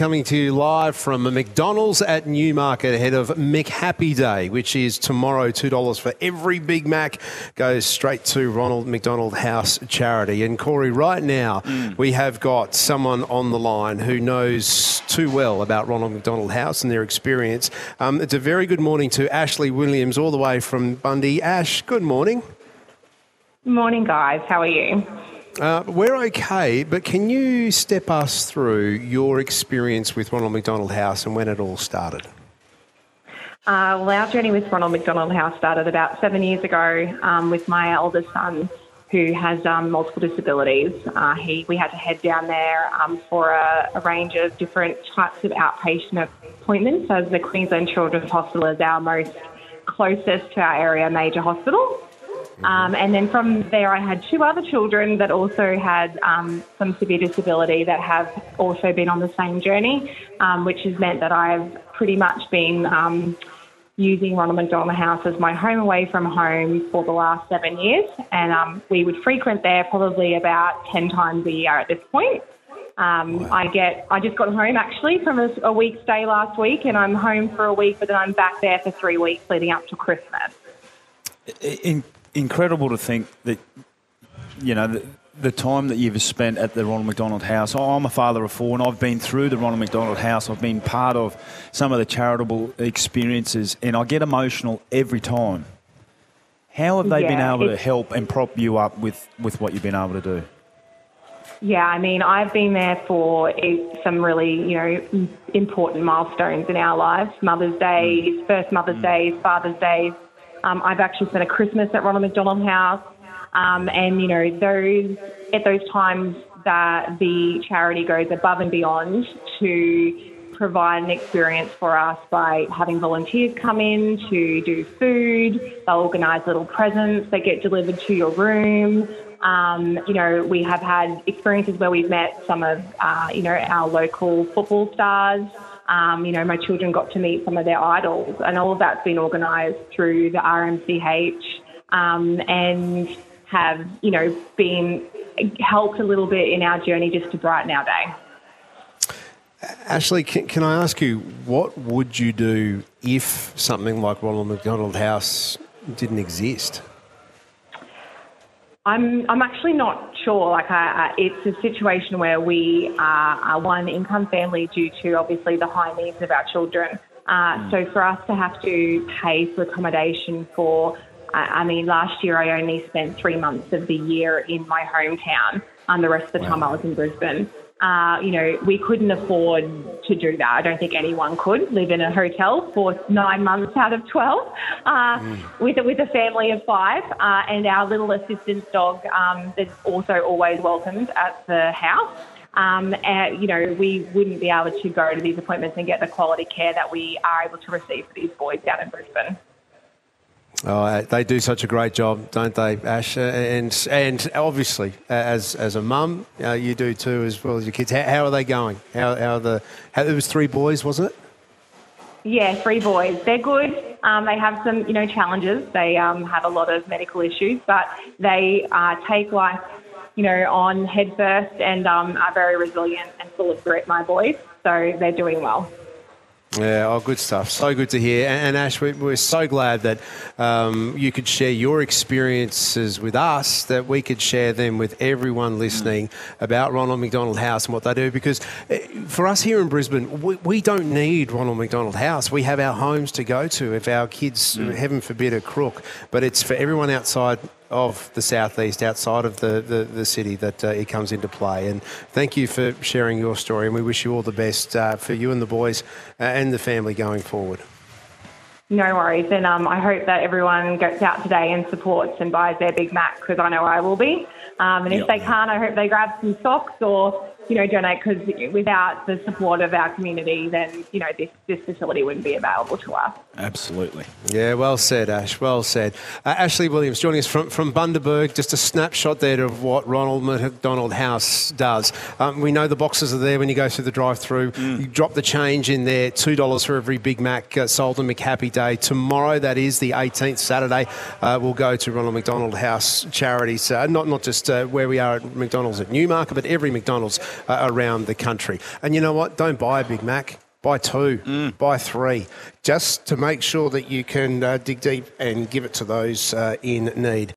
coming to you live from a McDonald's at Newmarket ahead of McHappy Day, which is tomorrow. $2 for every Big Mac goes straight to Ronald McDonald House Charity. And Corey, right now mm. we have got someone on the line who knows too well about Ronald McDonald House and their experience. Um, it's a very good morning to Ashley Williams, all the way from Bundy. Ash, good morning. Morning, guys. How are you? Uh, we're okay, but can you step us through your experience with Ronald McDonald House and when it all started? Uh, well, our journey with Ronald McDonald House started about seven years ago um, with my eldest son, who has um, multiple disabilities. Uh, he, we had to head down there um, for a, a, range of different types of outpatient appointments, as the Queensland Children's Hospital is our most closest to our area major hospital. Um, and then from there, I had two other children that also had um, some severe disability that have also been on the same journey, um, which has meant that I've pretty much been um, using Ronald McDonald House as my home away from home for the last seven years. And um, we would frequent there probably about 10 times a year at this point. Um, wow. I get. I just got home actually from a, a week stay last week, and I'm home for a week, but then I'm back there for three weeks leading up to Christmas. In incredible to think that, you know, the, the, time that you've spent at the Ronald McDonald House. I'm a father of four and I've been through the Ronald McDonald House. I've been part of some of the charitable experiences and I get emotional every time. How have they yeah, been able to help and prop you up with, with what you've been able to do? Yeah, I mean, I've been there for some really, you know, important milestones in our lives. Mother's Day, mm. first Mother's mm. Day, Father's Day, um, I've actually spent a Christmas at Ronald McDonald House, um, and you know those at those times that the charity goes above and beyond to provide an experience for us by having volunteers come in to do food. They'll organise little presents that get delivered to your room. Um, you know, we have had experiences where we've met some of, uh, you know, our local football stars. Um, you know, my children got to meet some of their idols, and all of that's been organised through the RMCH um, and have, you know, been helped a little bit in our journey just to brighten our day. Ashley, can, can I ask you, what would you do if something like Ronald McDonald House didn't exist? I'm I'm actually not sure. Like, I, I, it's a situation where we are a one income family due to obviously the high needs of our children. Uh, mm. So for us to have to pay for accommodation for, I mean, last year I only spent three months of the year in my hometown, and the rest of the wow. time I was in Brisbane. Uh, you know, we couldn't afford to do that. I don't think anyone could live in a hotel for nine months out of 12 uh, mm. with, a, with a family of five. Uh, and our little assistance dog um, that's also always welcomed at the house. Um, and, you know, we wouldn't be able to go to these appointments and get the quality care that we are able to receive for these boys down in Brisbane. Oh, they do such a great job, don't they, Ash? Uh, and and obviously, as as a mum, uh, you do too, as well as your kids. How, how are they going? How, how are the? How, it was three boys, wasn't it? Yeah, three boys. They're good. Um, they have some, you know, challenges. They um, have a lot of medical issues, but they uh, take life, you know, on head first and um, are very resilient and full of grit. My boys, so they're doing well. Yeah, oh, good stuff. So good to hear. And, and Ash, we, we're so glad that um, you could share your experiences with us, that we could share them with everyone listening mm. about Ronald McDonald House and what they do. Because eh, for us here in Brisbane, we, we don't need Ronald McDonald House. We have our homes to go to if our kids, mm. heaven forbid, are crook. But it's for everyone outside of the southeast, outside of the, the, the city, that uh, it comes into play. And thank you for sharing your story, and we wish you all the best uh, for you and the boys uh, and the family going forward. No worries, and um, I hope that everyone goes out today and supports and buys their Big Mac because I know I will be. Um, and if yep. they can't, I hope they grab some socks or you know, donate because without the support of our community, then, you know, this, this facility wouldn't be available to us. Absolutely. Yeah, well said, Ash. Well said. Uh, Ashley Williams joining us from, from Bundaberg. Just a snapshot there of what Ronald McDonald House does. Um, we know the boxes are there when you go through the drive through. Mm. You drop the change in there, $2 for every Big Mac uh, sold on McHappy Day. Tomorrow, that is the 18th, Saturday, uh, we'll go to Ronald McDonald House charities. Uh, not, not just uh, where we are at McDonald's at Newmarket, but every McDonald's uh, around the country. And you know what? Don't buy a Big Mac. Buy two, Mm. buy three, just to make sure that you can uh, dig deep and give it to those uh, in need.